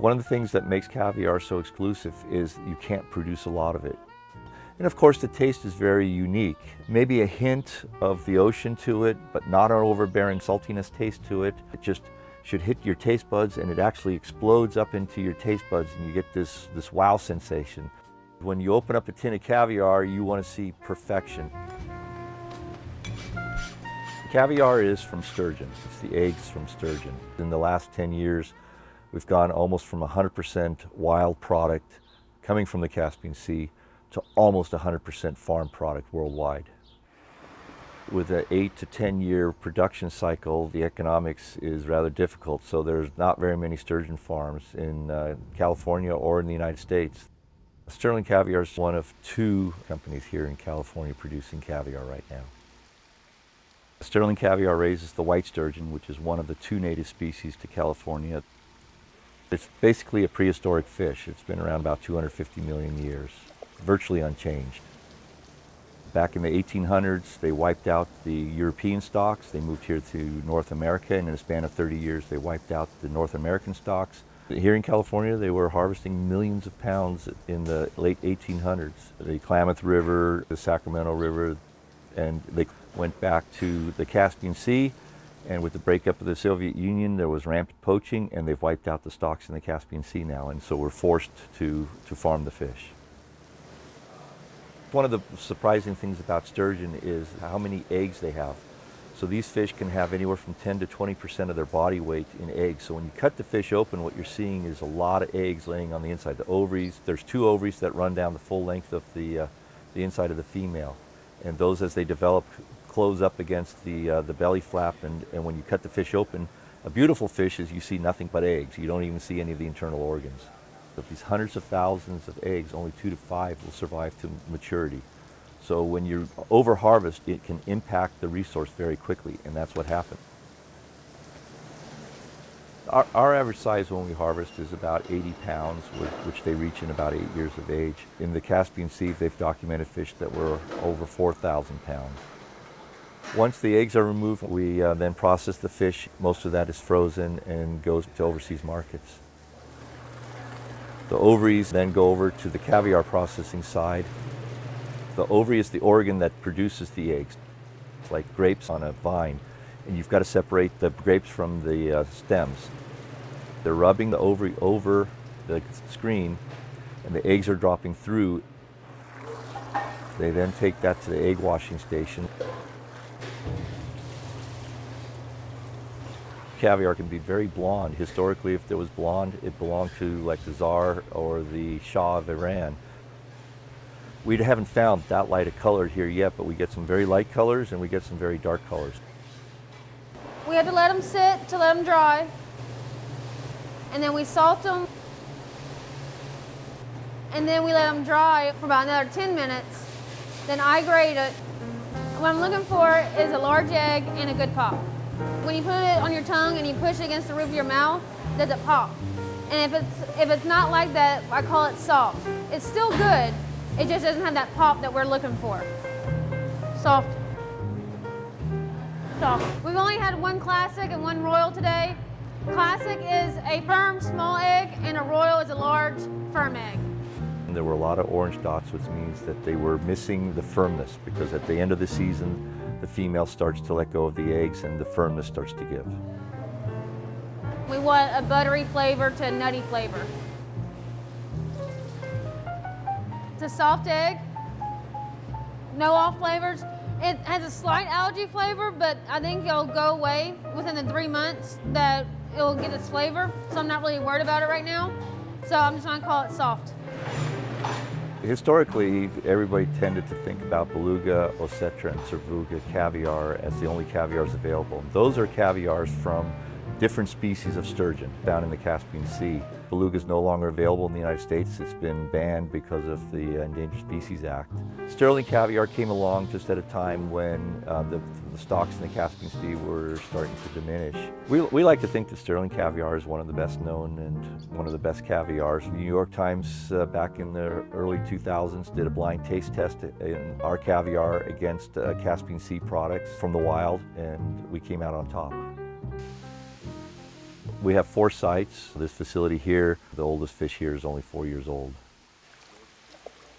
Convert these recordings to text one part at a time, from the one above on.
One of the things that makes caviar so exclusive is you can't produce a lot of it. And of course the taste is very unique. Maybe a hint of the ocean to it, but not an overbearing saltiness taste to it. It just should hit your taste buds and it actually explodes up into your taste buds and you get this, this wow sensation. When you open up a tin of caviar, you want to see perfection. Caviar is from sturgeon. It's the eggs from sturgeon. In the last 10 years, we've gone almost from 100% wild product coming from the Caspian Sea to almost 100% farm product worldwide. With an 8 to 10 year production cycle, the economics is rather difficult, so there's not very many sturgeon farms in uh, California or in the United States. Sterling Caviar is one of two companies here in California producing caviar right now. Sterling Caviar raises the white sturgeon, which is one of the two native species to California. It's basically a prehistoric fish. It's been around about 250 million years virtually unchanged. Back in the 1800s, they wiped out the European stocks. They moved here to North America, and in a span of 30 years, they wiped out the North American stocks. Here in California, they were harvesting millions of pounds in the late 1800s. The Klamath River, the Sacramento River, and they went back to the Caspian Sea. And with the breakup of the Soviet Union, there was rampant poaching, and they've wiped out the stocks in the Caspian Sea now. And so we're forced to, to farm the fish. One of the surprising things about sturgeon is how many eggs they have. So these fish can have anywhere from 10 to 20% of their body weight in eggs. So when you cut the fish open, what you're seeing is a lot of eggs laying on the inside. The ovaries, there's two ovaries that run down the full length of the, uh, the inside of the female. And those, as they develop, close up against the, uh, the belly flap. And, and when you cut the fish open, a beautiful fish is you see nothing but eggs. You don't even see any of the internal organs. Of these hundreds of thousands of eggs, only two to five will survive to maturity. So when you over harvest, it can impact the resource very quickly, and that's what happened. Our, our, average size when we harvest is about 80 pounds, which they reach in about eight years of age. In the Caspian Sea, they've documented fish that were over 4,000 pounds. Once the eggs are removed, we uh, then process the fish. Most of that is frozen and goes to overseas markets. The ovaries then go over to the caviar processing side. The ovary is the organ that produces the eggs. It's like grapes on a vine, and you've got to separate the grapes from the uh, stems. They're rubbing the ovary over the screen, and the eggs are dropping through. They then take that to the egg washing station. Caviar can be very blonde. Historically, if there was blonde, it belonged to like the Tsar or the Shah of Iran. We haven't found that light of color here yet, but we get some very light colors and we get some very dark colors. We had to let them sit to let them dry. And then we salt them. And then we let them dry for about another 10 minutes. Then I grate it. What I'm looking for is a large egg and a good pop. When you put it on your tongue and you push it against the roof of your mouth, does it pop? And if it's if it's not like that, I call it soft. It's still good. It just doesn't have that pop that we're looking for. Soft. Soft. We've only had one classic and one royal today. Classic is a firm small egg and a royal is a large firm egg. There were a lot of orange dots, which means that they were missing the firmness because at the end of the season, the female starts to let go of the eggs and the firmness starts to give. We want a buttery flavor to a nutty flavor. It's a soft egg, no off flavors. It has a slight algae flavor, but I think it'll go away within the three months that it'll get its flavor. So I'm not really worried about it right now. So I'm just gonna call it soft. Historically, everybody tended to think about beluga, osetra, and sevruga caviar as the only caviars available. Those are caviars from different species of sturgeon found in the Caspian Sea. Beluga is no longer available in the United States. It's been banned because of the Endangered Species Act. Sterling caviar came along just at a time when uh, the, the, stocks in the Caspian Sea were starting to diminish. We, we like to think that sterling caviar is one of the best known and one of the best caviars. The New York Times uh, back in the early 2000s did a blind taste test in our caviar against uh, Caspian Sea products from the wild and we came out on top. We have four sites. This facility here, the oldest fish here is only four years old.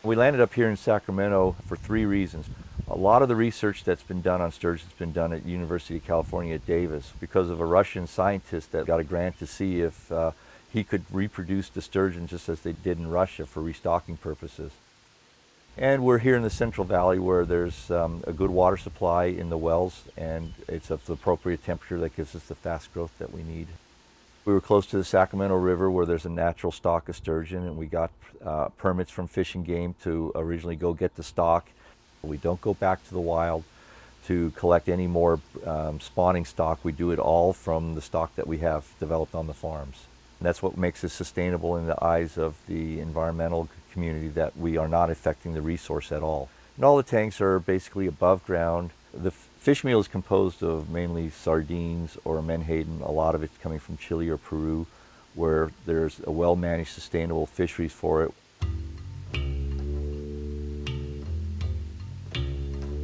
We landed up here in Sacramento for three reasons. A lot of the research that's been done on sturgeon has been done at University of California at Davis because of a Russian scientist that got a grant to see if uh, he could reproduce the sturgeon just as they did in Russia for restocking purposes. And we're here in the Central Valley where there's um, a good water supply in the wells and it's of the appropriate temperature that gives us the fast growth that we need. We were close to the Sacramento River where there's a natural stock of sturgeon and we got uh, permits from Fish and Game to originally go get the stock. We don't go back to the wild to collect any more um, spawning stock. We do it all from the stock that we have developed on the farms. And that's what makes us sustainable in the eyes of the environmental community that we are not affecting the resource at all. And all the tanks are basically above ground. The fish meal is composed of mainly sardines or menhaden. A lot of it's coming from Chile or Peru, where there's a well managed, sustainable fisheries for it.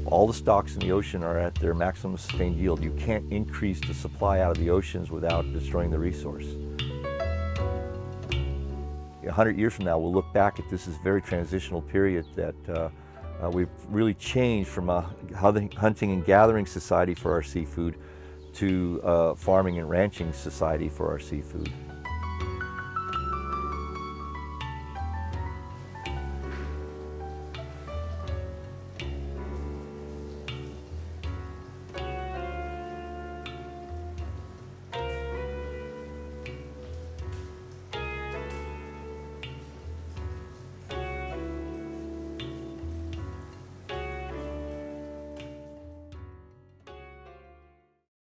All the stocks in the ocean are at their maximum sustained yield. You can't increase the supply out of the oceans without destroying the resource. 100 years from now, we'll look back at this as very transitional period that uh, uh, we've really changed from a hunting and gathering society for our seafood to a farming and ranching society for our seafood.